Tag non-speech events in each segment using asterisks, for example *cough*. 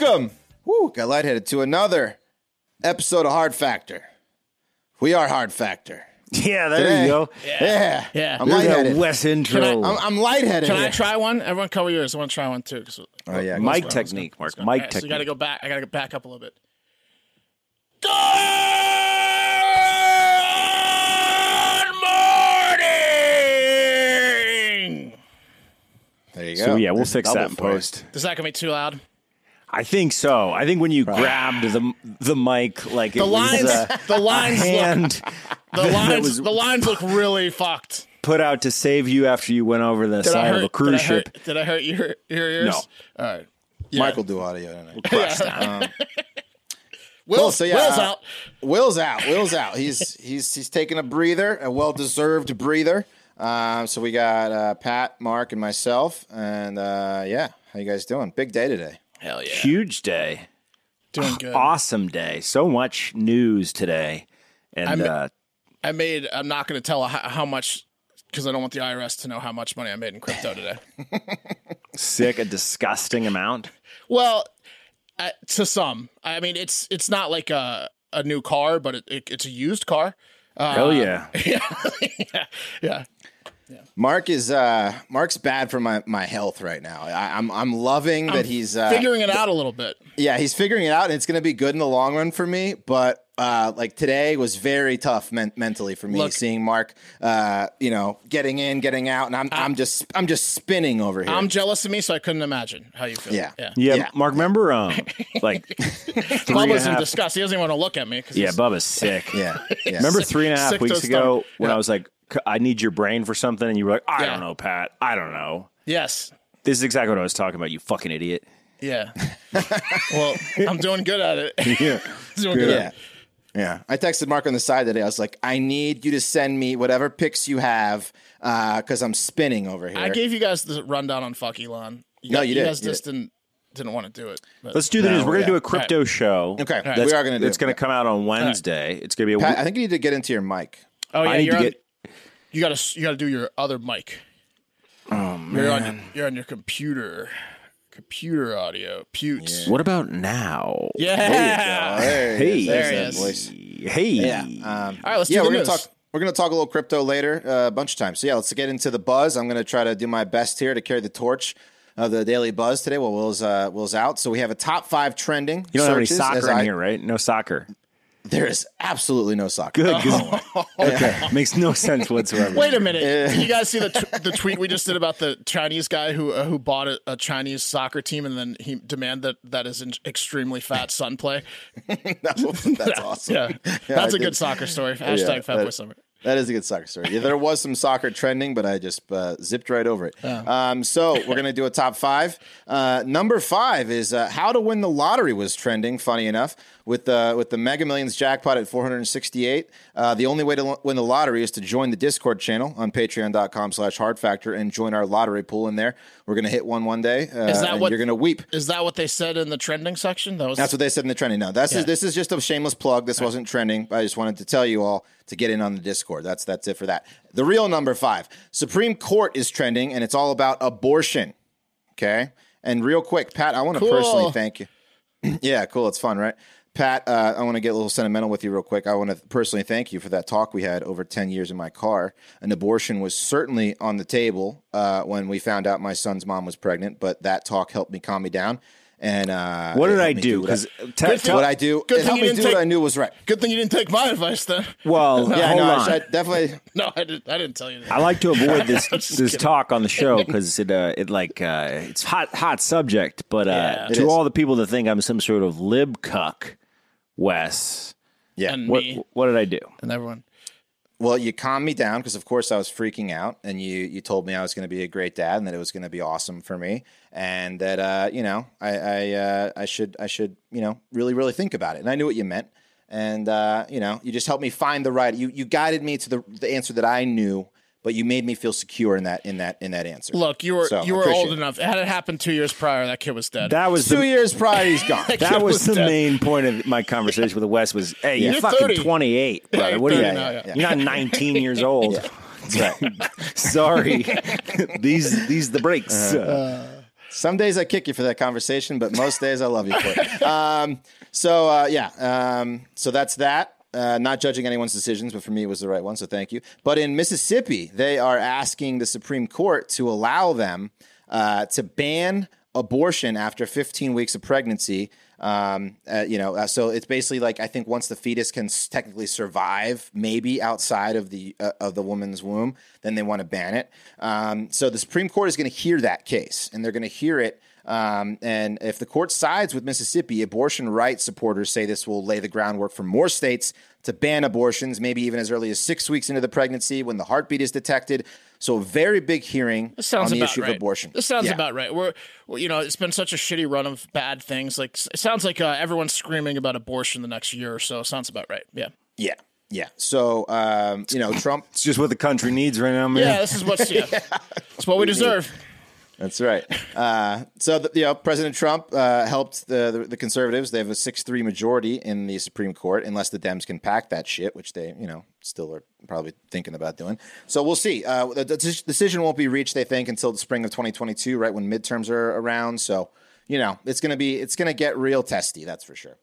Welcome whoo, got lightheaded to another episode of hard factor we are hard factor Yeah, there Today- you go. yeah Yeah. i'm There's lightheaded that Wes intro. Can I'm, I'm lightheaded Can I here. try one? Everyone cover yours. I want to try one too. 'cause- oh yeah Mic go for it. technique, Mark. Mic right, so you got to go back. I got to go back up a little bit. Good morning. there you go So yeah, we'll There's a fix that in post. Is that gonna be too loud? I think so. I think when you grabbed the the mic, like The it lines, was uh, the a lines, look, the *laughs* lines, the lines look really fucked. put out to save you after you went over the Did side hurt? of a cruise did I ship. hurt, Did I hurt your your ears? No. All right. Yeah. mike will do audio tonight. *laughs* Crush that. Will, Cool, so yeah, Will's uh, out. Will's out. Will's out. He's he's he's taking a breather, a well deserved breather. Um, so we got uh, Pat, Mark, and myself, and uh, yeah, how you guys doing? Big day today. Hell yeah. Huge day. Doing good. Awesome day. So much news today. And I'm- uh, I made. I'm not going to tell how, how much because I don't want the IRS to know how much money I made in crypto *laughs* today. sick, a disgusting amount. well, uh, to some, I mean, it's it's not like a a new car, but it, it, it's a used car. Uh, Hell yeah. *laughs* *laughs* yeah, yeah. Mark is uh, Mark's bad for my, my health right now. I, I'm I'm loving that he's uh, Figuring it out a little bit. yeah he's figuring it out, and it's going to be good in the long run for me. But uh, like today was very tough men- mentally for me Look- seeing Mark, uh, you know, getting in, getting out, and I'm I'm just I'm just spinning over here. I'm jealous of me, so I couldn't imagine how you feel. Yeah. yeah. Yeah, Yeah. Mark, remember um *laughs* like *laughs* three and Bubba's in disgust. He doesn't even want to look at me. 'cause Yeah, he's- Bubba's sick. yeah, *laughs* yeah. Remember three and a half sick to weeks ago stomach. when Yeah. I was like, "C- I need your brain for something, and you were like, I Yeah. don't know, Pat. I don't know. Yes. This is exactly what I was talking about. You fucking idiot. Yeah. *laughs* well, I'm doing good at it. *laughs* Yeah. *laughs* doing good Yeah. at it. Yeah. I texted Mark on the side today. I was like, I need you to send me whatever pics you have uh, because I'm spinning over here. I gave you guys the rundown on fuck Elon. You No, guys- you did, guys you just didn't didn't want to do it. But Let's do the No, news. We're gonna do a crypto show. okay, right. we are going to do It's gonna come out on Wednesday. It's gonna be a Pat, I think you need to get into your mic. oh yeah, I need you're to on, get you got to you got to do your other mic. Oh man, you're on you're on your computer, computer audio. Putes. what about now? Yeah. There *laughs* Hey. is. There he is. voice. Hey. Yeah. Um, All right, let's yeah, do the we're news. gonna talk. We're gonna talk a little crypto later, uh, a bunch of times. So yeah, let's get into the buzz. I'm gonna try to do my best here to carry the torch of the daily buzz today. While Will's uh, Will's out, so we have a top five trending. You don't have any soccer in I- here, right? No soccer. There is absolutely no soccer. Good. 'cause- *laughs* okay. Makes no sense whatsoever. Wait a minute! Did you guys see the t- the tweet we just did about the Chinese guy who uh, who bought a, a Chinese soccer team and then he demanded that, that his in- extremely fat son play? *laughs* No, that's *laughs* awesome. Yeah, Yeah, that's I a did. good soccer story. Yeah, Hashtag Fatboy that- Summer. That is a good soccer story. Yeah, there was some soccer trending, but I just uh, zipped right over it. Um, so we're gonna do a top five. Uh, number five is uh, how to win the lottery was trending. Funny enough, with the with the Mega Millions jackpot at 468. Uh, the only way to win the lottery is to join the Discord channel on Patreon.com/slash Hard Factor and join our lottery pool in there. We're gonna hit one one day. Uh, Is that what- you're gonna weep? Is that what they said in the trending section? That was That's what they said in the trending. No, this Yeah. is this is just a shameless plug. This wasn't trending. I just wanted to tell you all to get in on the Discord. That's that's it for that. The real number five, Supreme Court is trending, and it's all about abortion. Okay, and real quick, Pat, I want to Cool. personally thank you. *clears throat* yeah, cool. It's fun, right? Pat, uh, I want to get a little sentimental with you real quick. I want to personally thank you for that talk we had over 10 years in my car. An abortion was certainly on the table uh, when we found out my son's mom was pregnant, but that talk helped me calm me down. And uh, What did I do? what I- Because Good thing- what I do. Good it helped me didn't do what I knew was right. good thing you didn't take my advice then. well, *laughs* Yeah, hold no, I, on. sh- I definitely. *laughs* No, I didn't. I didn't tell you that. I like to avoid *laughs* this this kidding. talk on the show because it uh, it like uh, it's hot hot subject. But uh, Yeah. To is. all the people that think I'm some sort of lib cuck, Wes. Yeah. and What me what did I do? and everyone. Well, you calmed me down because, of course, I was freaking out, and you you told me I was going to be a great dad and that it was going to be awesome for me, and that uh, you know I I, uh, I should I should you know really really think about it, and I knew what you meant, and uh, you know you just helped me find the right you you guided me to the the answer that I knew, but you made me feel secure in that in that in that answer. Look, you were So, you were old it. enough. Had it happened two years prior, that kid was dead. That was Two the years prior, he's gone. *laughs* that was was the dead. main point of my conversation with the West. was, hey, you're, You're fucking 30. 28, brother. you're what are you? now, yeah. You're not 19 years old. *laughs* *laughs* Sorry, these these the breaks. Some days I kick you for that conversation, but most days I love you for it. Um, so uh, yeah, um, so that's that. Uh, not judging anyone's decisions, but for me it was the right one. So thank you. But in Mississippi, they are asking the Supreme Court to allow them uh, to ban abortion after 15 weeks of pregnancy. Um, uh, you know, uh, so it's basically like I think once the fetus can technically survive, maybe outside of the uh, of the woman's womb, then they want to ban it. Um, so the Supreme Court is going to hear that case, and they're going to hear it. Um, and if the court sides with Mississippi, abortion rights supporters say this will lay the groundwork for more states to ban abortions, maybe even as early as six weeks into the pregnancy when the heartbeat is detected. So a very big hearing This sounds on the about issue right. of abortion. This sounds Yeah. about right. We're, well, you know, it's been such a shitty run of bad things. Like, it sounds like uh, everyone's screaming about abortion the next year or so. Sounds about right. Yeah. Yeah, yeah. So um, you know, Trump It's just what the country needs right now, man. Yeah, this is what's yeah. *laughs* It's what we deserve. That's right. *laughs* Uh, so, the, you know, President Trump uh, helped the, the the conservatives. They have a six-three majority in the Supreme Court, unless the Dems can pack that shit, which they, you know, still are probably thinking about doing. So we'll see. Uh, the, the decision won't be reached, they think, until the spring of 2022, right when midterms are around. So, you know, it's gonna be it's gonna get real testy. That's for sure.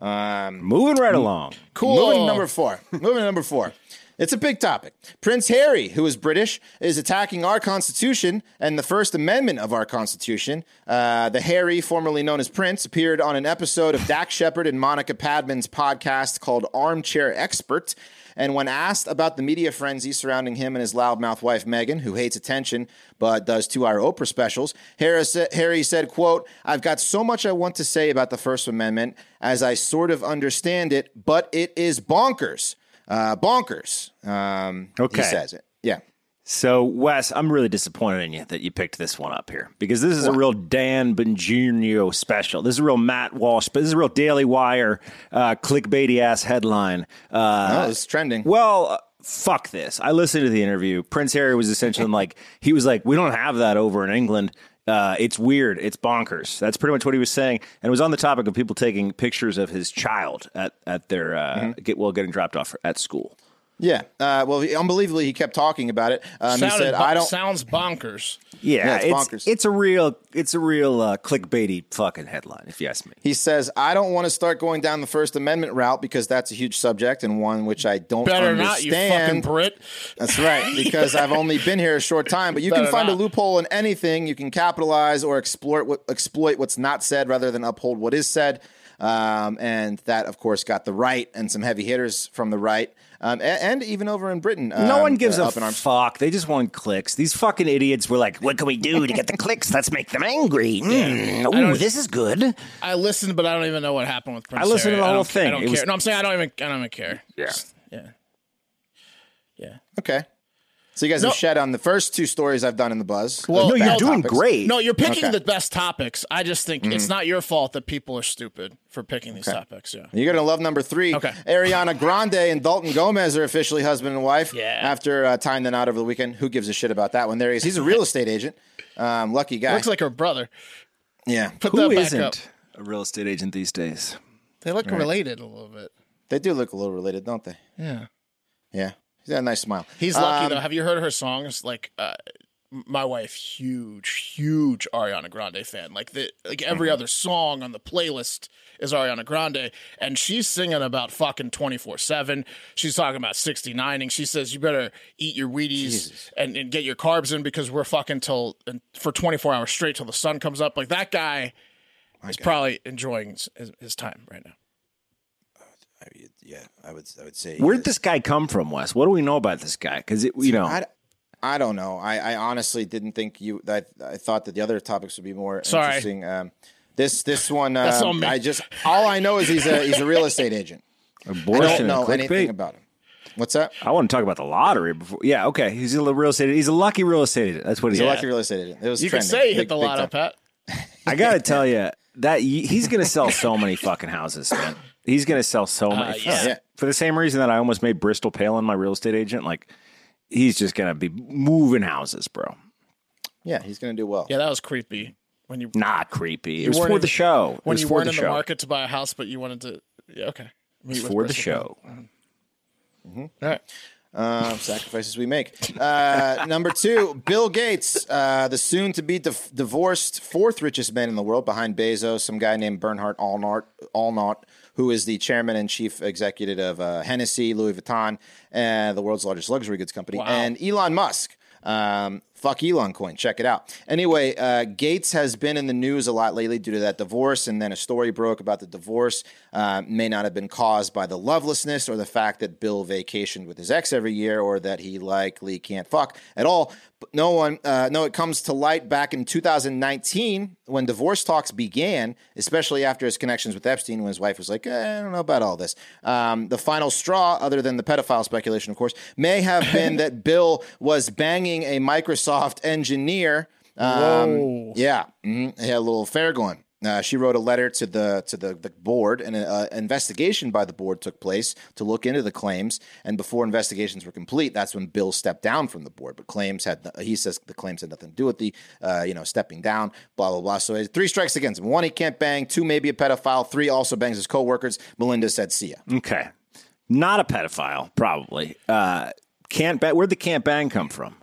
Moving right along. Cool. Moving number four. *laughs* Moving to number four. It's a big topic. Prince Harry, who is British, is attacking our Constitution and the First Amendment of our Constitution. Uh, the Harry, formerly known as Prince, appeared on an episode of Dax Shepard and Monica Padman's podcast called Armchair Expert. And when asked about the media frenzy surrounding him and his loudmouth wife Meghan, who hates attention but does two-hour Oprah specials, Harry said, Harry said, "quote I've got so much I want to say about the First Amendment as I sort of understand it, but it is bonkers, uh, bonkers." Um, Okay. he says it. Yeah, So, Wes, I'm really disappointed in you that you picked this one up here because this is a real Dan Bongino special. This is a real Matt Walsh, but this is a real Daily Wire uh, clickbaity ass headline. Uh, oh, it's trending. Well, uh, fuck this. I listened to the interview. Prince Harry was essentially *laughs* like, he was like, we don't have that over in England. Uh, it's weird. It's bonkers. That's pretty much what he was saying. And it was on the topic of people taking pictures of his child at, at their, uh, get, well, getting dropped off at school. Yeah. Uh, well, he, unbelievably, he kept talking about it. Um, he said, bo- "I don't." sounds bonkers. Yeah, Yeah, it's it's bonkers. it's a real it's a real uh, clickbaity fucking headline, if you ask me. He says, I don't want to start going down the First Amendment route because that's a huge subject and one which I don't Better not, you fucking understand. Brit. That's right, because I've only been here a short time. But you can Better find a loophole in anything. You can capitalize or exploit what, exploit what's not said rather than uphold what is said. Um, and that, of course, got the right and some heavy hitters from the right, um, and, and even over in Britain. No um, one gives uh, a up in arms. fuck. They just want clicks. These fucking idiots were like, "What can we do to get the clicks? Let's make them angry." *laughs* Mm, ooh, this is good. I listened, but I don't even know what happened with Prince I listened to Harry. the I whole don't- thing. I don't It care. was- No, I'm saying I don't even. I don't even care. Yeah. Just- yeah. Yeah. Okay. So you guys No. have shed on the first two stories I've done in the buzz. Well, no, you're doing topics. great. No, you're picking Okay. the best topics. I just think it's not your fault that people are stupid for picking these topics. Yeah. You're gonna love number three. Okay. Ariana Grande and Dalton Gomez are officially husband and wife. Yeah. After uh, tying the knot over the weekend, who gives a shit about that one? There he is. He's a real estate agent. Um, lucky guy. Looks like her brother. yeah, Put Who that back isn't up. a real estate agent these days? They look related a little bit. they do look a little related, don't they? Yeah. Yeah. He's got a nice smile. He's lucky Um, though. Have you heard her songs? Like uh, my wife, huge, huge Ariana Grande fan. Like the like every other song on the playlist is Ariana Grande, and she's singing about fucking twenty four seven. She's talking about sixty nining. She says you better eat your Wheaties and, and get your carbs in because we're fucking till and for twenty four hours straight till the sun comes up. Like that guy is probably enjoying his, his time right now. Yeah, I would. I would say. Where'd this guy come from, Wes? What do we know about this guy? Because you know, I, I don't know. I, I honestly didn't think you. I, I thought that the other topics would be more Sorry. interesting. Um, This this one, um, on. I just all I know is he's a he's a real estate agent. I Abortion don't know anything clickbait. about him. What's that? I want to talk about the lottery before. Yeah, okay. He's a real estate. He's a lucky real estate agent. That's what He's he's a like. lucky real estate agent. It was You can say he hit Big- the big lotto. Pat. I gotta tell you that he's gonna sell so many fucking houses, man. He's gonna sell so uh, many. yeah. Yeah. For the same reason that I almost made Bristol Palin my real estate agent. Like, he's just gonna be moving houses, bro. Yeah, he's gonna do well. Yeah, that was creepy. When you Not creepy. It was weren't for in- the show. It when was you for weren't the in show. the market to buy a house, but you wanted to. Yeah, okay. It was Meet with for the Bristol show. Mm-hmm. All right. Um, sacrifices we make. Uh, number two, Bill Gates, uh, the soon to be div- divorced fourth richest man in the world behind Bezos, some guy named Bernhard Allnart, Allnart who is the chairman and chief executive of uh, Hennessy, Louis Vuitton, the world's largest luxury goods company, and Elon Musk. Um, fuck Elon coin. Check it out. Anyway, uh, Gates has been in the news a lot lately due to that divorce, and then a story broke about the divorce uh, may not have been caused by the lovelessness or the fact that Bill vacationed with his ex every year, or that he likely can't fuck at all. But no one, uh, no, it comes to light back in 2019 when divorce talks began, especially after his connections with Epstein, when his wife was like, eh, I don't know about all this. Um, the final straw, other than the pedophile speculation, of course, may have been *laughs* that Bill was banging a Microsoft engineer. Um, yeah, mhm, he had a little affair going. Uh, she wrote a letter to the to the, the board, and an investigation by the board took place to look into the claims. And before investigations were complete, that's when Bill stepped down from the board. But claims had he says the claims had nothing to do with the uh, you know stepping down. Blah blah blah. So three strikes against him. One, he can't bang. Two, maybe a pedophile. Three, also bangs his coworkers. Melinda said, "See ya." Okay. Not a pedophile, probably. Uh, can't bet. Where'd the can't bang come from?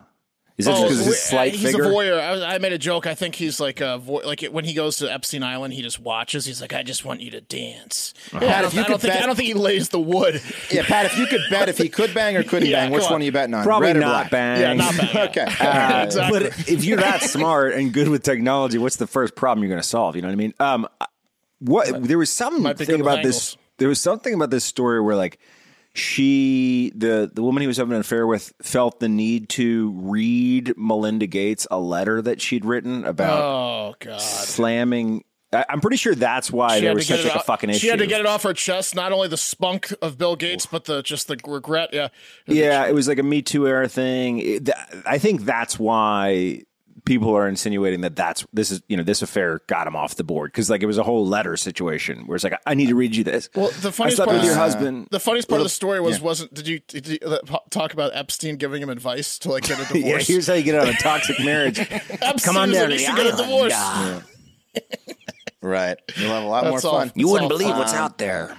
Is it just because we- his slight Oh, he's figure? a voyeur. I, I made a joke. I think he's like a vo- like when he goes to Epstein Island, he just watches. He's like, I just want you to dance. Uh-huh. Yeah, I, Pat, don't, if you I don't could think bet- I don't think he lays the wood. Yeah, Pat. If you could bet if he could bang or couldn't *laughs* Yeah, bang, which come one are you betting on? Probably Red not black? bang. Yeah, not *laughs* bad. yeah. Okay. *laughs* Uh, Exactly. But if you're that smart and good with technology, what's the first problem you're going to solve? You know what I mean? Um, what there was something Might be thing good with about this. There was something about this story where like she, the the woman he was having an affair with, felt the need to read Melinda Gates a letter that she'd written about Oh God. slamming. I, I'm pretty sure that's why She there was such like a fucking issue. she had to get it off her chest. Not only the spunk of Bill Gates, but the just the regret. Yeah, Yeah, it was like a Me Too era thing. It- th- I think that's why people are insinuating that that's this is you know this affair got him off the board because like it was a whole letter situation where it's like I need to read you this. Well, the I funniest slept part with your is- husband. The funniest part of the story was wasn't did you, did you uh, talk about Epstein giving him advice to like get a divorce? *laughs* yeah, divorce? here's how you get out of a toxic *laughs* marriage. Come on was down like, to "You the should get a island, divorce. yeah. Right. You'll have a lot That's more all. fun. You It's wouldn't believe fun. what's out there.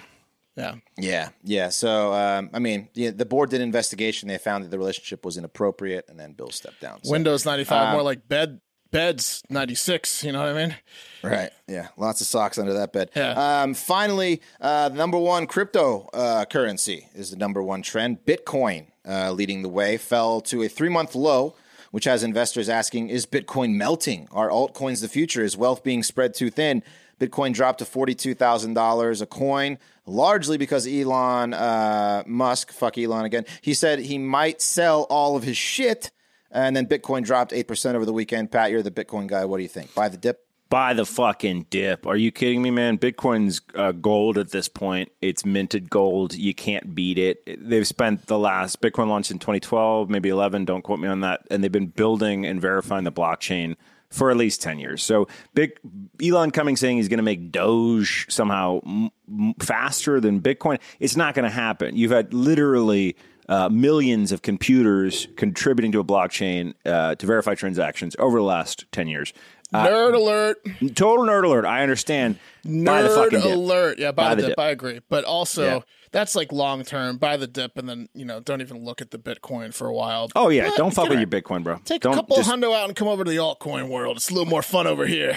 Yeah. Yeah, yeah. So, um, I mean, yeah, the board did an investigation. They found that the relationship was inappropriate, and then Bill stepped down. So, Windows ninety Uh, five, more like bed beds ninety six. You know what I mean? right. Yeah, lots of socks under that bed. Yeah. Um, finally, uh, number one crypto uh, currency is the number one trend. Bitcoin, uh, leading the way, fell to a three month low. Which has investors asking, is Bitcoin melting? Are altcoins the future? Is wealth being spread too thin? Bitcoin dropped to $42,000 a coin, largely because Elon uh, Musk, fuck Elon again, he said he might sell all of his shit. And then Bitcoin dropped 8% over the weekend. Pat, you're the Bitcoin guy. What do you think? Buy the dip? Buy the fucking dip. Are you kidding me, man? Bitcoin's uh, gold at this point. It's minted gold. You can't beat it. They've spent the last Bitcoin launched in 2012, maybe 11. Don't quote me on that. And they've been building and verifying the blockchain for at least 10 years. So big Elon coming saying he's going to make Doge somehow m- m- faster than Bitcoin. It's not going to happen. You've had literally uh, millions of computers contributing to a blockchain uh, to verify transactions over the last 10 years. Nerd alert. Total nerd alert. I understand. Buy the Nerd fucking dip. alert. Yeah, buy, Buy the, the dip. dip. I agree. But also, Yeah. that's like long term. Buy the dip, and then you know, don't even look at the Bitcoin for a while. Oh yeah, But don't fuck get with a- your Bitcoin, bro. Take don't a couple just, hundo out and come over to the altcoin world. It's a little more fun over here.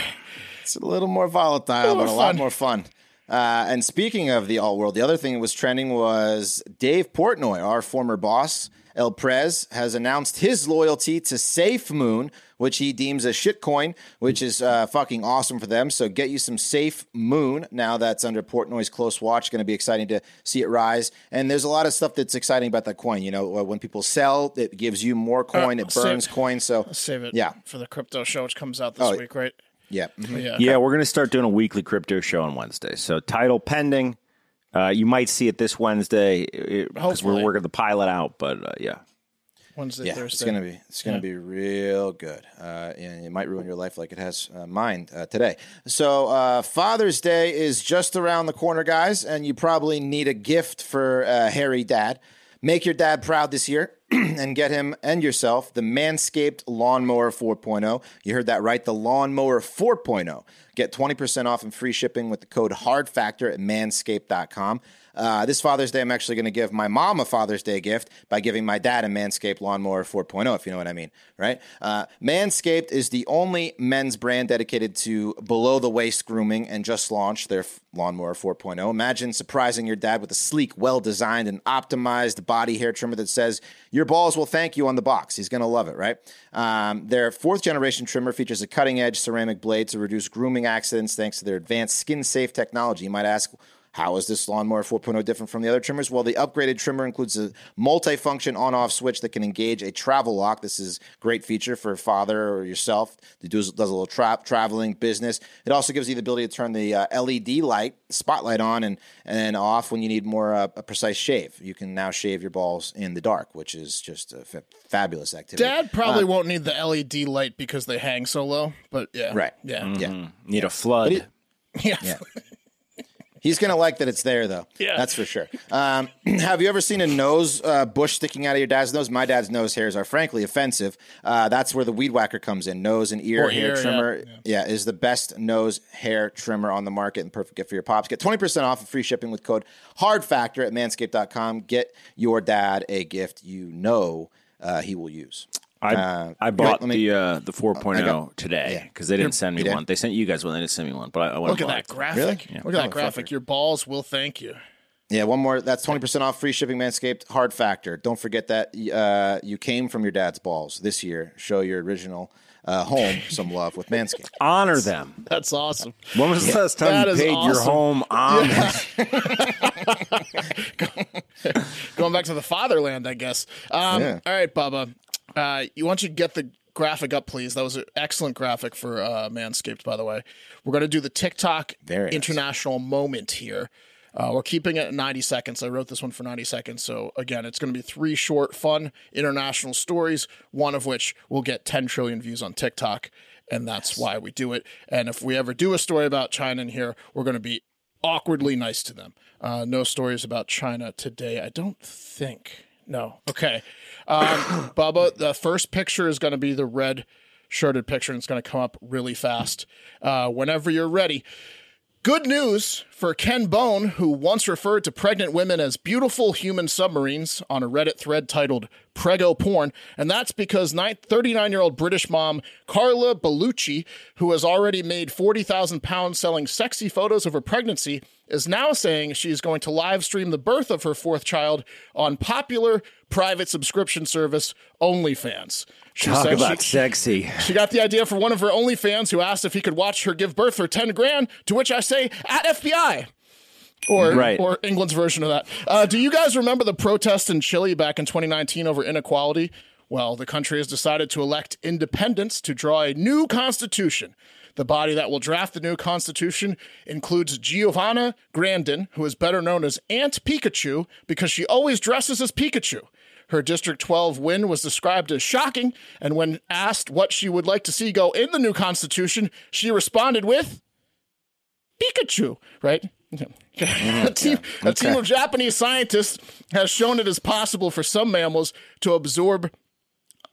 It's a little more volatile, little but a lot more fun. Uh, and speaking of the alt world, the other thing that was trending was Dave Portnoy, our former boss, El Prez, has announced his loyalty to SafeMoon, which he deems a shitcoin, which is uh, fucking awesome for them. So get you some Safe Moon now that's under Portnoy's close watch. Going to be exciting to see it rise. And there's a lot of stuff that's exciting about that coin. You know, uh, when people sell, it gives you more coin, Uh, it burns save- coin. So Save it Yeah. for the crypto show, which comes out this Oh, week, right? Yeah. mhm. Yeah. Yeah, we're going to start doing a weekly crypto show on Wednesday. So title pending. Uh, you might see it this Wednesday because we're working the pilot out. But uh, yeah, Wednesday, Yeah, Thursday. it's gonna be it's gonna be real good, uh, and it might ruin your life like it has uh, mine uh, today. So uh, Father's Day is just around the corner, guys, and you probably need a gift for uh, Harry Dad. Make your dad proud this year *clears throat* and get him and yourself the Manscaped Lawnmower 4.0. You heard that right, the Lawnmower 4.0. Get 20% off and free shipping with the code HARDFACTOR at manscaped.com. Uh, this Father's Day, I'm actually going to give my mom a Father's Day gift by giving my dad a Manscaped Lawnmower 4.0, if you know what I mean, right? Uh, Manscaped is the only men's brand dedicated to below the waist grooming and just launched their Lawnmower 4.0. Imagine surprising your dad with a sleek, well designed, and optimized body hair trimmer that says, Your balls will thank you on the box. He's going to love it, right? Um, their fourth generation trimmer features a cutting edge ceramic blade to reduce grooming accidents thanks to their advanced skin safe technology. You might ask, how is this lawnmower 4.0 different from the other trimmers? Well, the upgraded trimmer includes a multi-function on-off switch that can engage a travel lock. This is a great feature for father or yourself that does, does a little tra- traveling business. It also gives you the ability to turn the uh, LED light spotlight on and and off when you need more uh, a precise shave. You can now shave your balls in the dark, which is just a fabulous activity. Dad probably won't need the LED light because they hang so low, but yeah. Right. Yeah. Yeah. need a flood. Yeah. *laughs* He's gonna like that it's there, though. Yeah. that's for sure. Um, *clears throat* have you ever seen a nose uh, bush sticking out of your dad's nose? My dad's nose hairs are frankly offensive. Uh, that's where the weed whacker comes in. Nose and ear hair ear, yeah. trimmer, yeah. is the best nose hair trimmer on the market and perfect gift for your pops. Get twenty percent off and free shipping with code Hard Factor at Manscaped.com. Get your dad a gift you know uh, he will use. I Uh, I bought let me- the uh, the 4.0 got- today yeah. because they didn't send me one. They sent you guys one. They didn't send me one, but I, I went Look at that it. graphic. Really? Look at that Motherfucker. graphic. Your balls will thank you. Yeah, one more. That's twenty percent off free shipping. Manscaped Hard Factor. Don't forget that uh, you came from your dad's balls this year. Show your original uh, home *laughs* some love with Manscaped. Honor them. That's awesome. When was the last time That you is paid your awesome. home homage? *laughs* *laughs* Going back to the fatherland, I guess. Um, Yeah. All right, Bubba. Uh, you want you to get the graphic up, please. That was an excellent graphic for uh, Manscaped, by the way. We're going to do the TikTok international moment here. Uh, we're keeping it at 90 seconds. I wrote this one for 90 seconds. So, again, it's going to be three short, fun international stories, one of which will get 10 trillion views on TikTok. And that's why we do it. And if we ever do a story about China in here, we're going to be awkwardly nice to them. Uh, no stories about China today, I don't think. No. Okay. Um, *coughs* Bubba, the first picture is going to be the red shirted picture, and it's going to come up really fast. Uh, whenever you're ready. Good news for Ken Bone, who once referred to pregnant women as beautiful human submarines on a Reddit thread titled Prego Porn. And that's because 39 year old British mom Carla Bellucci, who has already made 40,000 pounds selling sexy photos of her pregnancy, is now saying she is going to live stream the birth of her fourth child on popular private subscription service OnlyFans. She Talk about she- sexy. she got the idea from one of her OnlyFans who asked if he could watch her give birth for 10 grand, to which I say, at FBI. Or, Right. or England's version of that. Uh, do you guys remember the protest in Chile back in 2019 over inequality? Well, the country has decided to elect independents to draw a new constitution. The body that will draft the new constitution includes Giovanna Grandin, who is better known as Aunt Pikachu because she always dresses as Pikachu. Her District 12 win was described as shocking, and when asked what she would like to see go in the new constitution, she responded with Pikachu, right? *laughs* *laughs* a team, a team of Japanese scientists has shown it is possible for some mammals to absorb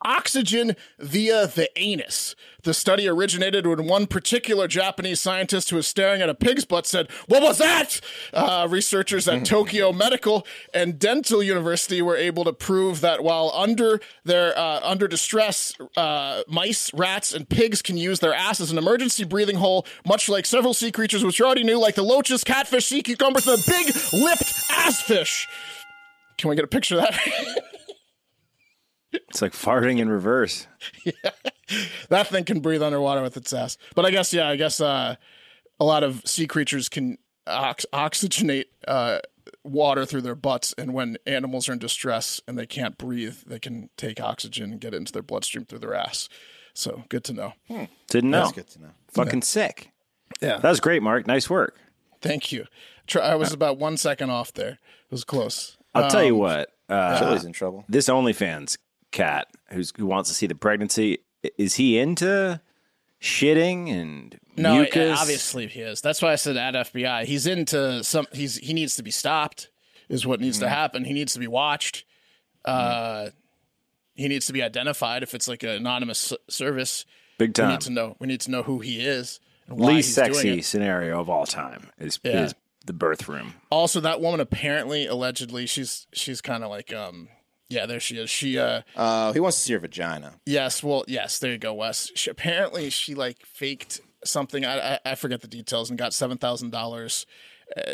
oxygen via the anus. The study originated when one particular Japanese scientist who was staring at a pig's butt said, What was that? Uh, researchers at *laughs* Tokyo Medical and Dental University were able to prove that while under their uh, under distress, uh, mice, rats, and pigs can use their ass as an emergency breathing hole, much like several sea creatures which you already knew, like the loaches, catfish, sea cucumbers, and the big lipped ass fish. Can we get a picture of that? *laughs* It's like farting in reverse. *laughs* that thing can breathe underwater with its ass. But I guess yeah, I guess uh, a lot of sea creatures can ox- oxygenate uh, water through their butts, and when animals are in distress and they can't breathe, they can take oxygen and get it into their bloodstream through their ass. So good to know. Didn't know. That's good to know. Fucking sick. Yeah. That was great, Mark. Nice work. Thank you. I was about one second off there. It was close. I'll tell you Um, what. Uh, Chile's in trouble. this OnlyFans cat who's who wants to see the pregnancy is he into shitting and No, mucus? obviously he is. That's why I said at FBI. He's into some. He's he needs to be stopped. Is what needs Mm. to happen. He needs to be watched. Uh, he needs to be identified. If it's like an anonymous service, big time. we need to know. We need to know who he is Least sexy scenario of all time is, Yeah. is the birth room. Also, that woman apparently, allegedly, she's she's kind of like um. Yeah, there she is. She uh Uh, he wants to see her vagina. Yes, well, yes, there you go, Wes. She, apparently, she like faked something. I, I I forget the details and got seven thousand uh, dollars.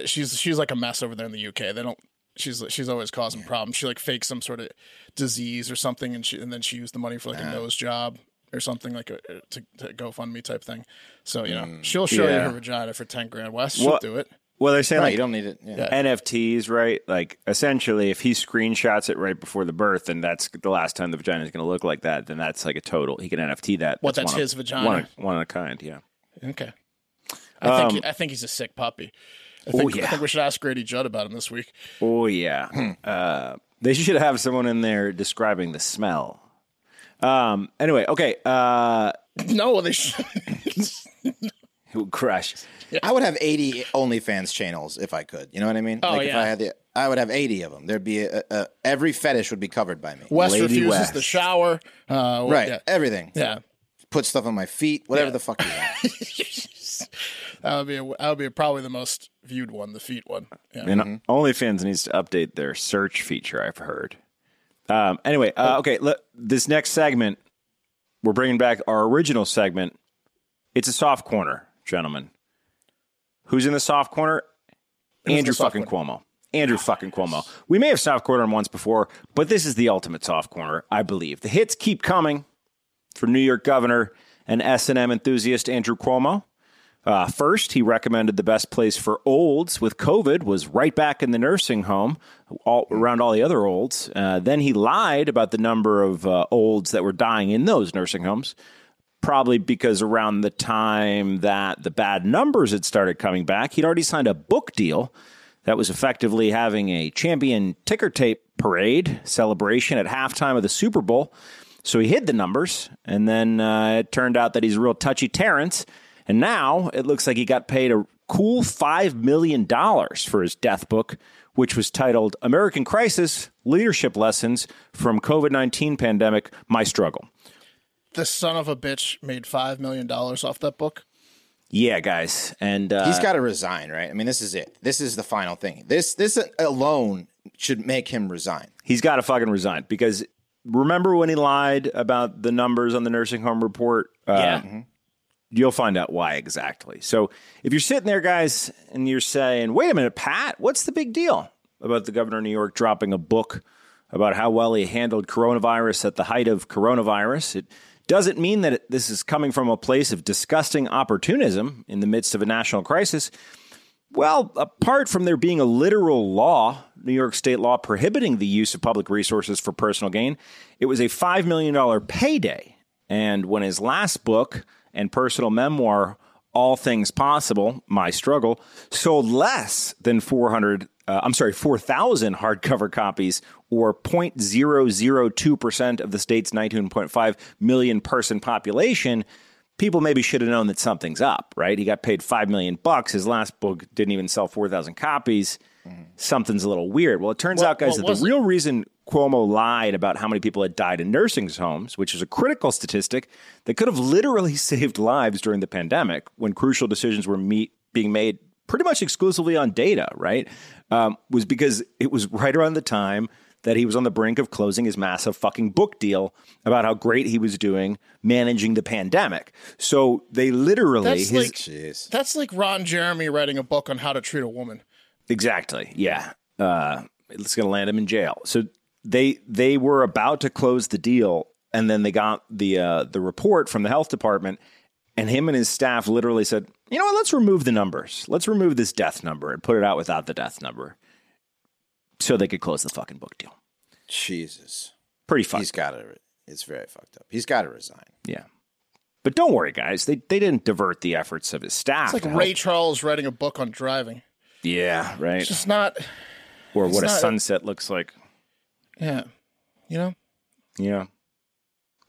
She's she's like a mess over there in the UK. They don't. She's she's always causing problems. She like faked some sort of disease or something, and she and then she used the money for like a nose job or something like a to, to GoFundMe type thing. So you know, she'll show you her vagina for ten grand. Wes, she'll What- do it. Well, they're saying No, like you don't need it. Yeah. NFTs, right? Like essentially, if he screenshots it right before the birth, and that's the last time the vagina is going to look like that, then that's like a total. He can NFT that. What, that's one his of, vagina? One, of- one of a kind. Yeah. Okay. I think I think he's a sick puppy. I think, Um, oh, yeah. I think we should ask Grady Judd about him this week. Oh yeah. uh, they should have someone in there describing the smell. Um. Anyway. Okay. Uh. No, they should. *laughs* It would crush. I would have 80 OnlyFans channels if I could. You know what I mean? Oh, like if yeah. I had the, I would have 80 of them. There'd be a, a, every fetish would be covered by me. West Lady refuses West. the shower. Uh, right. Yeah. Everything. yeah. Put stuff on my feet. Whatever Yeah. the fuck you want. *laughs* That would be a, that would be probably the most viewed one, the feet one. Yeah. And OnlyFans needs to update their search feature. I've heard. Um. Anyway. Uh, okay. Let, this next segment, we're bringing back our original segment. It's a soft corner, gentlemen. Who's in the soft corner? Andrew soft fucking Cuomo. Andrew fucking Cuomo. We may have soft cornered him once before, but this is the ultimate soft corner, I believe. The hits keep coming for New York Governor and S and M enthusiast Andrew Cuomo. Uh, first, he recommended the best place for olds with COVID was right back in the nursing home, all around all the other olds. Uh, then he lied about the number of uh, olds that were dying in those nursing homes, probably because around the time that the bad numbers had started coming back, he'd already signed a book deal that was effectively having a champion ticker tape parade celebration at halftime of the Super Bowl. So he hid the numbers, and then uh, it turned out that he's a real touchy Terrence. And now it looks like he got paid a cool $5 million for his death book, which was titled American Crisis Leadership Lessons from COVID 19 Pandemic My Struggle. The son of a bitch made five million dollars off that book. Yeah, guys. And uh, He's got to resign, right? I mean, this is it. This is the final thing. This this alone should make him resign. he's got to fucking resign because remember when he lied about the numbers on the nursing home report? Uh, yeah. You'll find out why exactly. So if you're sitting there, guys, and you're saying, wait a minute, Pat, what's the big deal about the governor of New York dropping a book about how well he handled coronavirus at the height of coronavirus? It doesn't mean that this is coming from a place of disgusting opportunism in the midst of a national crisis. Well, apart from there being a literal law, New York state law prohibiting the use of public resources for personal gain, it was a $5 million payday. And when his last book and personal memoir, All Things Possible, My Struggle, sold less than 400, uh, I'm sorry, 4,000 hardcover copies or 0.002% of the state's 19.5 million person population, people maybe should have known that something's up, right? He got paid 5 million bucks. His last book didn't even sell 4,000 copies. Something's a little weird. Well, it turns What- out, guys, what that the real reason Cuomo lied about how many people had died in nursing homes, which is a critical statistic that could have literally *laughs* saved lives during the pandemic when crucial decisions were meet, being made pretty much exclusively on data, right? Um, was because it was right around the time that he was on the brink of closing his massive fucking book deal about how great he was doing managing the pandemic. So they literally That's his like Jeez. that's like Ron Jeremy writing a book on how to treat a woman. Exactly. Yeah. Uh, it's going to land him in jail. So they they were about to close the deal, and then they got the uh, the report from the health department, and him and his staff literally said, "You know what? Let's remove the numbers. Let's remove this death number and put it out without the death number, so they could close the fucking book deal." Jesus. Pretty fucked. He's got to. It's very fucked up. He's got to resign. yeah. But don't worry, guys. They they didn't divert the efforts of his staff. It's like Ray Charles writing a book on driving. Yeah, right. It's just not. Or what a not- sunset looks like. Yeah, you know. Yeah.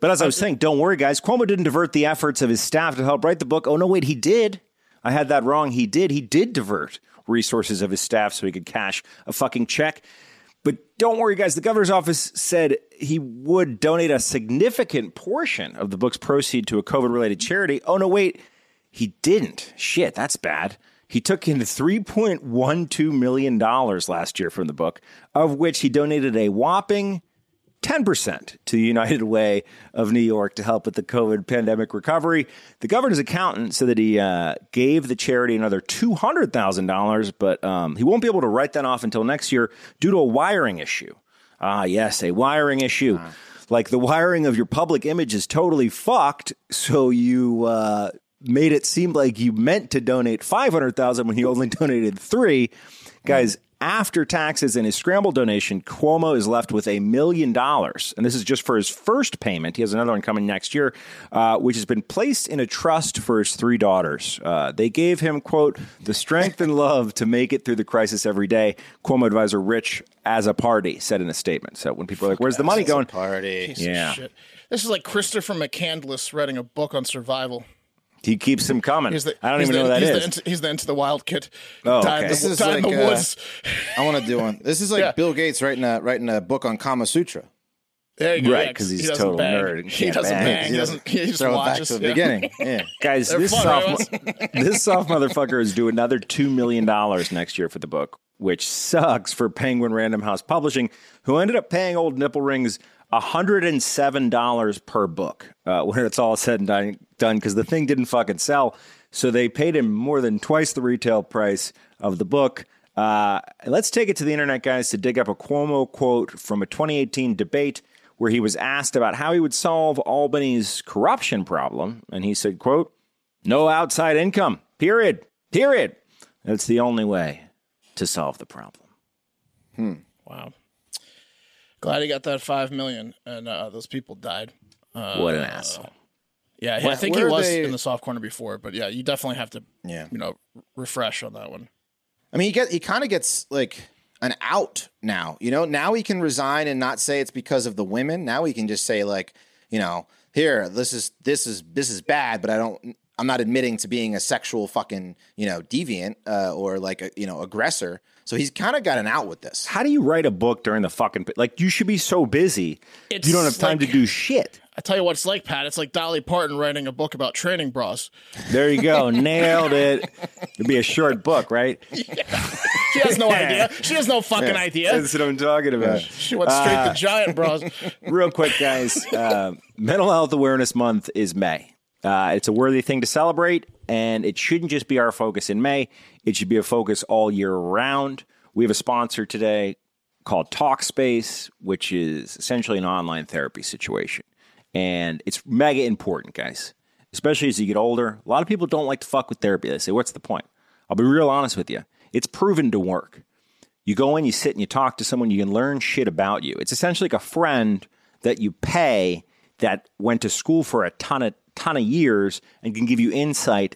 But as I was saying, don't worry, guys. Cuomo didn't divert the efforts of his staff to help write the book. Oh, no, wait, he did. I had that wrong. He did. He did divert resources of his staff so he could cash a fucking check. But don't worry, guys. The governor's office said he would donate a significant portion of the book's proceeds to a COVID related charity. Oh, no, wait. He didn't. Shit, that's bad. He took in $3.12 million last year from the book, of which he donated a whopping 10% to the United *laughs* Way of New York to help with the COVID pandemic recovery. The governor's accountant said that he uh, gave the charity another $200,000, but um, he won't be able to write that off until next year due to a wiring issue. Ah, yes, a wiring issue. Like the wiring of your public image is totally fucked, so you uh, made it seem like you meant to donate 500,000 when you only *laughs* donated 3. Guys, after taxes and his scramble donation, Cuomo is left with a million dollars. And this is just for his first payment. He has another one coming next year, uh, which has been placed in a trust for his three daughters. Uh, they gave him, quote, the strength and love to make it through the crisis every day. Cuomo advisor Rich Azzopardi said in a statement. So when people are like, where's the money going? Party. Piece of Yeah. shit. This is like Christopher McCandless writing a book on survival. He keeps him coming. He's the, I don't he's even the, know who that he's is. The into, he's the into the wild kid. Oh, okay. in This is died in like, the uh. I want to do one. This is like Yeah. Bill Gates writing a writing a book on Kama Sutra. There you go. Right, yeah, 'cause he's he doesn't total bang. nerd and He doesn't bang. bang. He He doesn't. He just Throw it back watches. to the yeah. beginning. *laughs* Yeah. Guys, They're this fun, soft, right, *laughs* this soft motherfucker is due another $2 million next year for the book, which sucks for Penguin Random House Publishing, who ended up paying old nipple rings $107 per book uh, *laughs* when it's all said and done done because the thing didn't fucking sell. So they paid him more than twice the retail price of the book. Uh, let's take it to the internet, guys, to dig up a Cuomo quote from a 2018 debate where he was asked about how he would solve Albany's corruption problem. And he said, quote, no outside income, period, period. That's the only way to solve the problem. Hmm. Wow. Glad he got that five million, and uh, those people died. what an asshole. Yeah, I think he where are was they- in the soft corner before, but yeah, you definitely have to, Yeah. you know, refresh on that one. I mean, he get he kind of gets like an out now. You know, now he can resign and not say it's because of the women. Now he can just say like, you know, here, this is this is this is bad, but I don't. I'm not admitting to being a sexual fucking you know deviant uh, or like a you know aggressor. So he's kind of got an out with this. How do you write a book during the fucking like? You should be so busy, It's you don't have time like- to do shit. I tell you what it's like, Pat. It's like Dolly Parton writing a book about training bras. There you go, *laughs* nailed it. It'd be a short book, right? *laughs* She has no idea. She has no fucking idea. That's what I'm talking about. She went straight Uh, to giant bras. *laughs* Real quick, guys. Uh, Mental Health Awareness Month is May. Uh, it's a worthy thing to celebrate, and it shouldn't just be our focus in May. It should be a focus all year round. We have a sponsor today called Talkspace, which is essentially an online therapy situation. And it's mega important, guys, especially as you get older. A lot of people don't like to fuck with therapy. They say, What's the point? I'll be real honest with you. It's proven to work. You go in, you sit and you talk to someone, you can learn shit about you. It's essentially like a friend that you pay that went to school for a ton of ton of years and can give you insight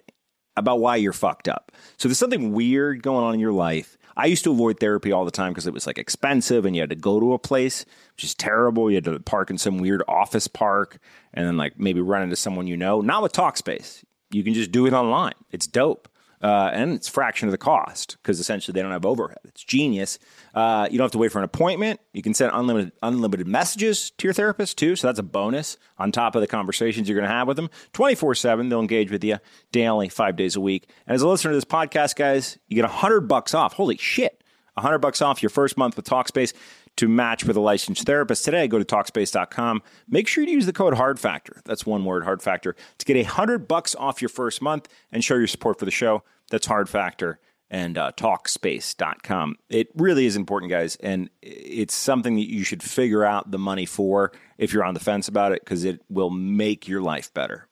about why you're fucked up. So there's something weird going on in your life. I used to avoid therapy all the time because it was like expensive and you had to go to a place, which is terrible. You had to park in some weird office park and then like maybe run into someone you know. Not with Talkspace. You can just do it online. It's dope. Uh, and it's fraction of the cost because essentially they don't have overhead. It's genius. Uh, you don't have to wait for an appointment. You can send unlimited unlimited messages to your therapist too, so that's a bonus on top of the conversations you're going to have with them. Twenty four seven, they'll engage with you daily, five days a week. And as a listener to this podcast, guys, you get hundred bucks off. Holy shit! A hundred bucks off your first month with Talkspace to match with a licensed therapist today. Go to Talkspace.com. Make sure to use the code Hard Factor. That's one word, Hard Factor, to get a hundred bucks off your first month and show your support for the show. That's Hard Factor and uh, Talkspace.com. It really is important, guys, and it's something that you should figure out the money for if you're on the fence about it because it will make your life better.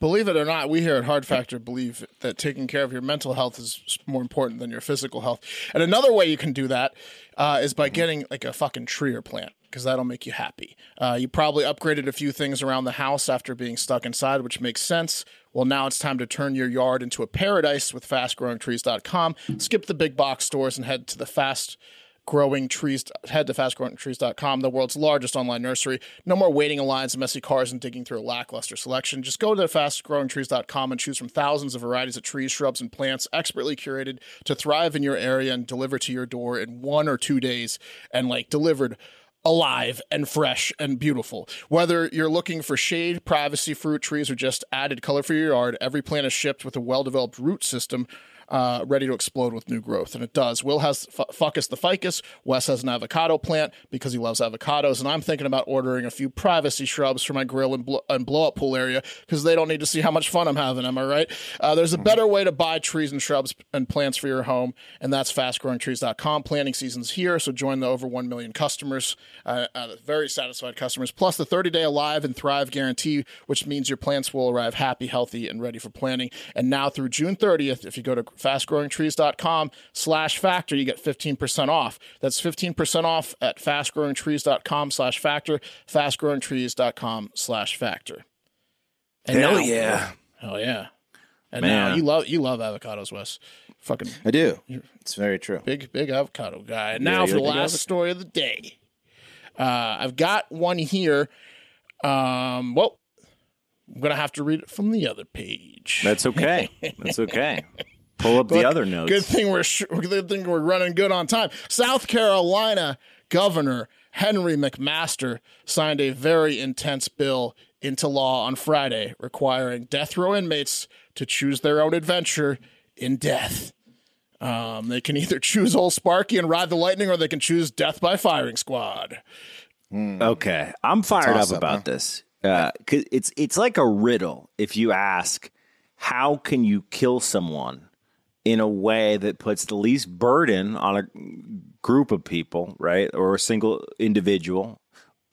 Believe it or not, we here at Hard Factor believe that taking care of your mental health is more important than your physical health. And another way you can do that uh, is by getting like a fucking tree or plant. because that'll make you happy. Uh, you probably upgraded a few things around the house after being stuck inside, which makes sense. Well, now it's time to turn your yard into a paradise with fastgrowingtrees.com. Skip the big box stores and head to the fast growing trees head to fastgrowingtrees.com the world's largest online nursery no more waiting in lines and messy cars and digging through a lackluster selection just go to fastgrowingtrees.com and choose from thousands of varieties of trees shrubs and plants expertly curated to thrive in your area and deliver to your door in one or two days and like delivered alive and fresh and beautiful. Whether you're looking for shade, privacy, fruit trees, or just added color for your yard, every plant is shipped with a well developed root system uh, ready to explode with new growth. And it does. Will has f- Fucus the ficus. Wes has an avocado plant because he loves avocados. And I'm thinking about ordering a few privacy shrubs for my grill and, blo- and blow up pool area because they don't need to see how much fun I'm having. Am I right? Uh, there's a better way to buy trees and shrubs and plants for your home, and that's fastgrowingtrees.com. Planting season's here, so join the over 1 million customers, uh, uh, very satisfied customers, plus the 30 day Alive and Thrive guarantee, which means your plants will arrive happy, healthy, and ready for planting. And now through June 30th, if you go to fastgrowingtrees.com slash factor, you get 15% off. That's 15% off at fastgrowingtrees.com slash factor, fastgrowingtrees.com slash factor. And Hell now- yeah. Hell yeah. And Man. now you love you love avocados, Wes. Fucking I do. It's very true. big big avocado guy. And now you're for the last avo- story of the day. Uh, I've got one here. Um, well, I'm gonna have to read it from the other page. That's okay. *laughs* That's okay. Pull up the other notes. Good thing we're sh- good thing we're running good on time. South Carolina Governor Henry McMaster signed a very intense bill into law on Friday, requiring death row inmates to choose their own adventure in death. Um, they can either choose Old Sparky and ride the lightning, or they can choose death by firing squad. Okay, I'm fired up up, about huh? this. Uh, 'cause it's it's like a riddle. If you ask, how can you kill someone in a way that puts the least burden on a group of people, right, or a single individual,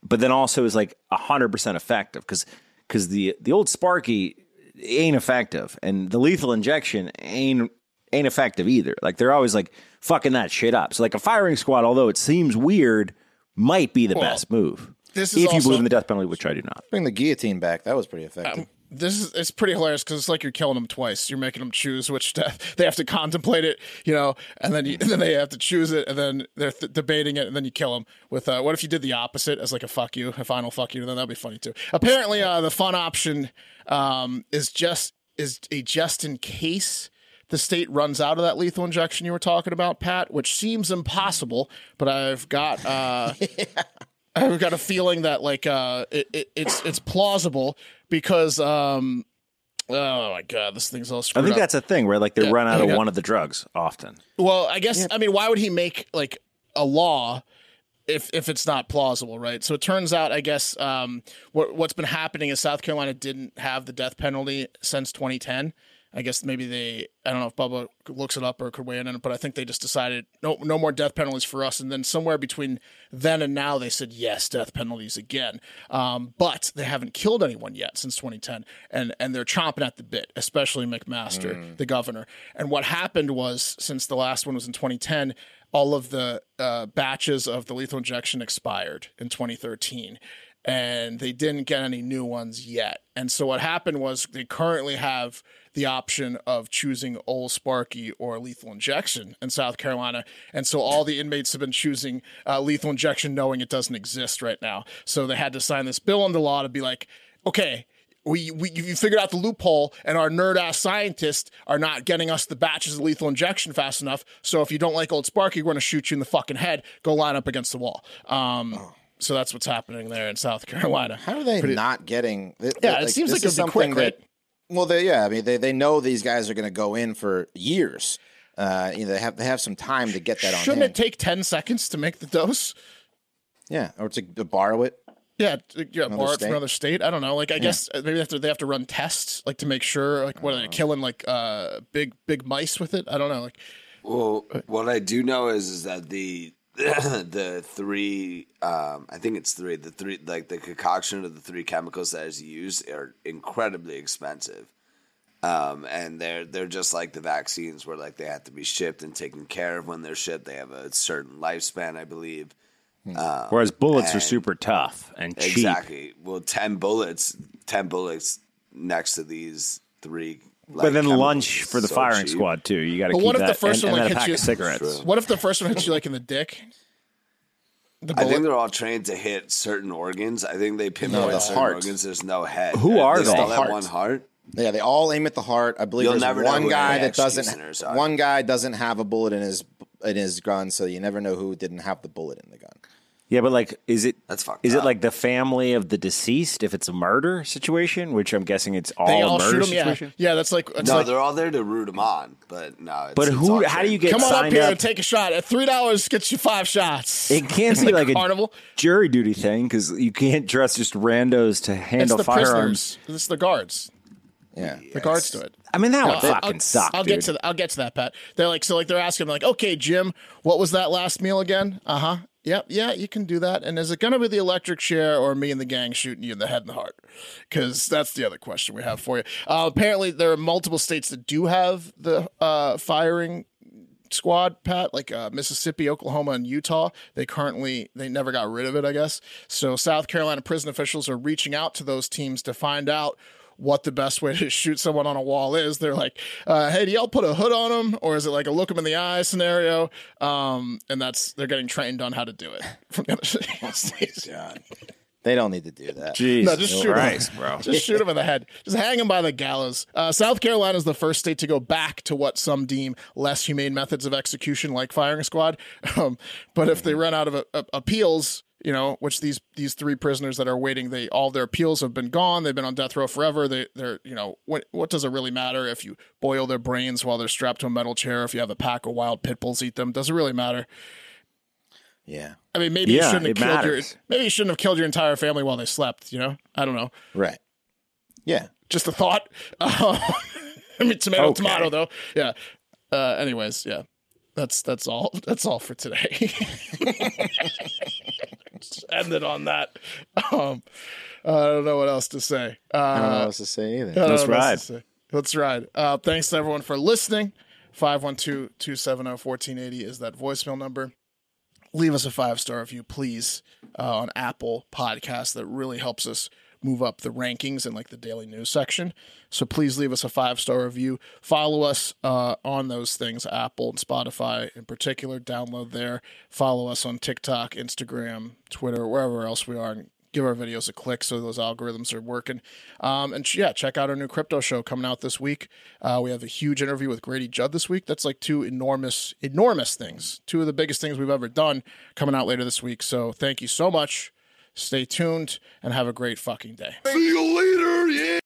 but then also is like hundred percent effective? Because because the the old Sparky ain't effective, and the lethal injection ain't ain't effective either. Like they're always like fucking that shit up. So like a firing squad, although it seems weird, might be the best move. this is if you also- believe in the death penalty, which I do not. Bring the guillotine back. That was pretty effective. Um, this is it's pretty hilarious because it's like you're killing them twice. You're making them choose which *laughs* death they have to contemplate it, you know, and then you, *laughs* and then they have to choose it, and then they're th- debating it, and then you kill them with uh, what if you did the opposite as like a fuck you, a final fuck you, then that'd be funny too. Apparently, uh, the fun option um, is just is a just in case the state runs out of that lethal injection you were talking about, Pat, which seems impossible, but I've got. Uh, *laughs* I've got a feeling that like uh, it, it, it's it's plausible because um, oh my god, this thing's all screwed. I think up. that's a thing where like they Yeah, run out of one of the drugs often. well, I guess I mean, why would he make like a law if if it's not plausible, right? So it turns out, I guess um, what what's been happening is South Carolina didn't have the death penalty since 2010. I guess maybe they I don't know if Bubba looks it up or could weigh in on it, but I think they just decided no no more death penalties for us. And then somewhere between then and now they said yes, death penalties again. Um, but they haven't killed anyone yet since 2010, and and they're chomping at the bit, especially McMaster, the governor. And what happened was since the last one was in 2010, all of the uh, batches of the lethal injection expired in 2013 and they didn't get any new ones yet. And so what happened was they currently have the option of choosing Old Sparky or lethal injection in South Carolina. And so all the inmates have been choosing uh, lethal injection knowing it doesn't exist right now. So they had to sign this bill into law to be like, okay, we, we you figured out the loophole and our nerd ass scientists are not getting us the batches of lethal injection fast enough. So if you don't like old Sparky, we're gonna shoot you in the fucking head. Go line up against the wall. Um, so that's what's happening there in South *laughs* Carolina. How are they not getting? th- Yeah, th- it seems like is it'd be quick, something right? Well, they, yeah, I mean, they, they know these guys are going to go in for years. Uh, you know, they have they have some time to get that on Shouldn't hand. it take ten seconds to make the dose? yeah, or to, to borrow it. Yeah, t- yeah, borrow it from another state. I don't know. Like, I guess uh, maybe they have to they have to run tests, like to make sure, like, what are they killing, like, uh, big big mice with it? I don't know. Like, Well, what I do know is is that the *coughs* the three um, I think it's three the three like the concoction of the three chemicals that is used are incredibly expensive. Um, and they're they're just like the vaccines where like they have to be shipped and taken care of when they're shipped. They have a certain lifespan, I believe. Um, Whereas bullets are super tough and cheap. Exactly. Well, ten bullets, ten bullets next to these three. Like, But then chemicals lunch for the so firing cheap. squad too. You got to But keep what if that. the first and, one, and like, hits you- cigarettes. What if the first one hits you like in the dick? The I think they're all trained to hit certain organs. I think they pinpoint the certain heart. organs. There's no head. Who are they? they? Still The have heart. one heart. Yeah, they all aim at the heart. I believe You'll there's never one guy that doesn't. One guy doesn't have a bullet in his in his gun, so you never know who didn't have the bullet in the gun. Yeah, but like, is it? That's fucked Is it up. like the family of the deceased if it's a murder situation, which I'm guessing it's all they a all murder shoot him. Yeah, situation? yeah. That's like. It's No, like, they're all there to root him on. But no. It's, But it's who? all How do you trained. get come on up signed here up? and take a shot. At three dollars gets you five shots. it can't be The like a carnival. jury duty thing because you can't dress just randos to It's handle the firearms. prisoners. It's the guards. Yeah, The guards do it. I mean, that would I'll- fucking I'll, suck, I'll dude. get to the, I'll get to that, Pat. They're like so like they're asking like, okay, Jim, what was that last meal again? Uh huh. Yep, yeah, you can do that. And is it gonna be the electric chair or me and the gang shooting you in the head and the heart? Because that's the other question we have for you. Uh, apparently, there are multiple states that do have the uh, firing squad pat like uh, mississippi oklahoma and utah they currently they never got rid of it i guess so south carolina prison officials are reaching out to those teams to find out what the best way to *laughs* shoot someone on a wall is they're like uh, hey do y'all put a hood on them or is it like a look them in the eye scenario um, and that's they're getting trained on how to do it *laughs* from the other states they don't need to do that. Jeez, no, just shoot Christ, him, bro. *laughs* Just shoot him in the head. Just hang him by the gallows. Uh, South Carolina is the first state to go back to what some deem less humane methods of execution, like firing a squad. Um, but if they run out of uh, appeals, you know, which these these three prisoners that are waiting, they all their appeals have been gone. They've been on death row forever. They they're you know what what does it really matter if you boil their brains while they're strapped to a metal chair? If you have a pack of wild pit bulls eat them, does it really matter? Yeah, I mean, maybe you shouldn't have killed your maybe you shouldn't have killed your entire family while they slept. You know, I don't know. right. Yeah, just a thought. Uh, *laughs* I mean, tomato, Okay. tomato, though. Yeah. Uh, anyways, yeah, that's that's all. That's all for today. *laughs* Just end it on that. Um, I don't know what else to say. Uh, I don't know what else to say either. Let's know what else ride. Let's ride. Uh, thanks to everyone for listening. 512-270-1480 is that voicemail number. Leave us a five star review, please, uh, on Apple Podcasts. That really helps us move up the rankings in like the daily news section. So please leave us a five star review. Follow us uh, on those things, Apple and Spotify in particular. Download there. Follow us on TikTok, Instagram, Twitter, wherever else we are, and give our videos a click so those algorithms are working. Um, and yeah, check out our new crypto show coming out this week. Uh, we have a huge interview with Grady Judd this week. That's like two enormous, enormous things. Two of the biggest things we've ever done coming out later this week. So thank you so much. Stay tuned and have a great fucking day. See you later. Yeah.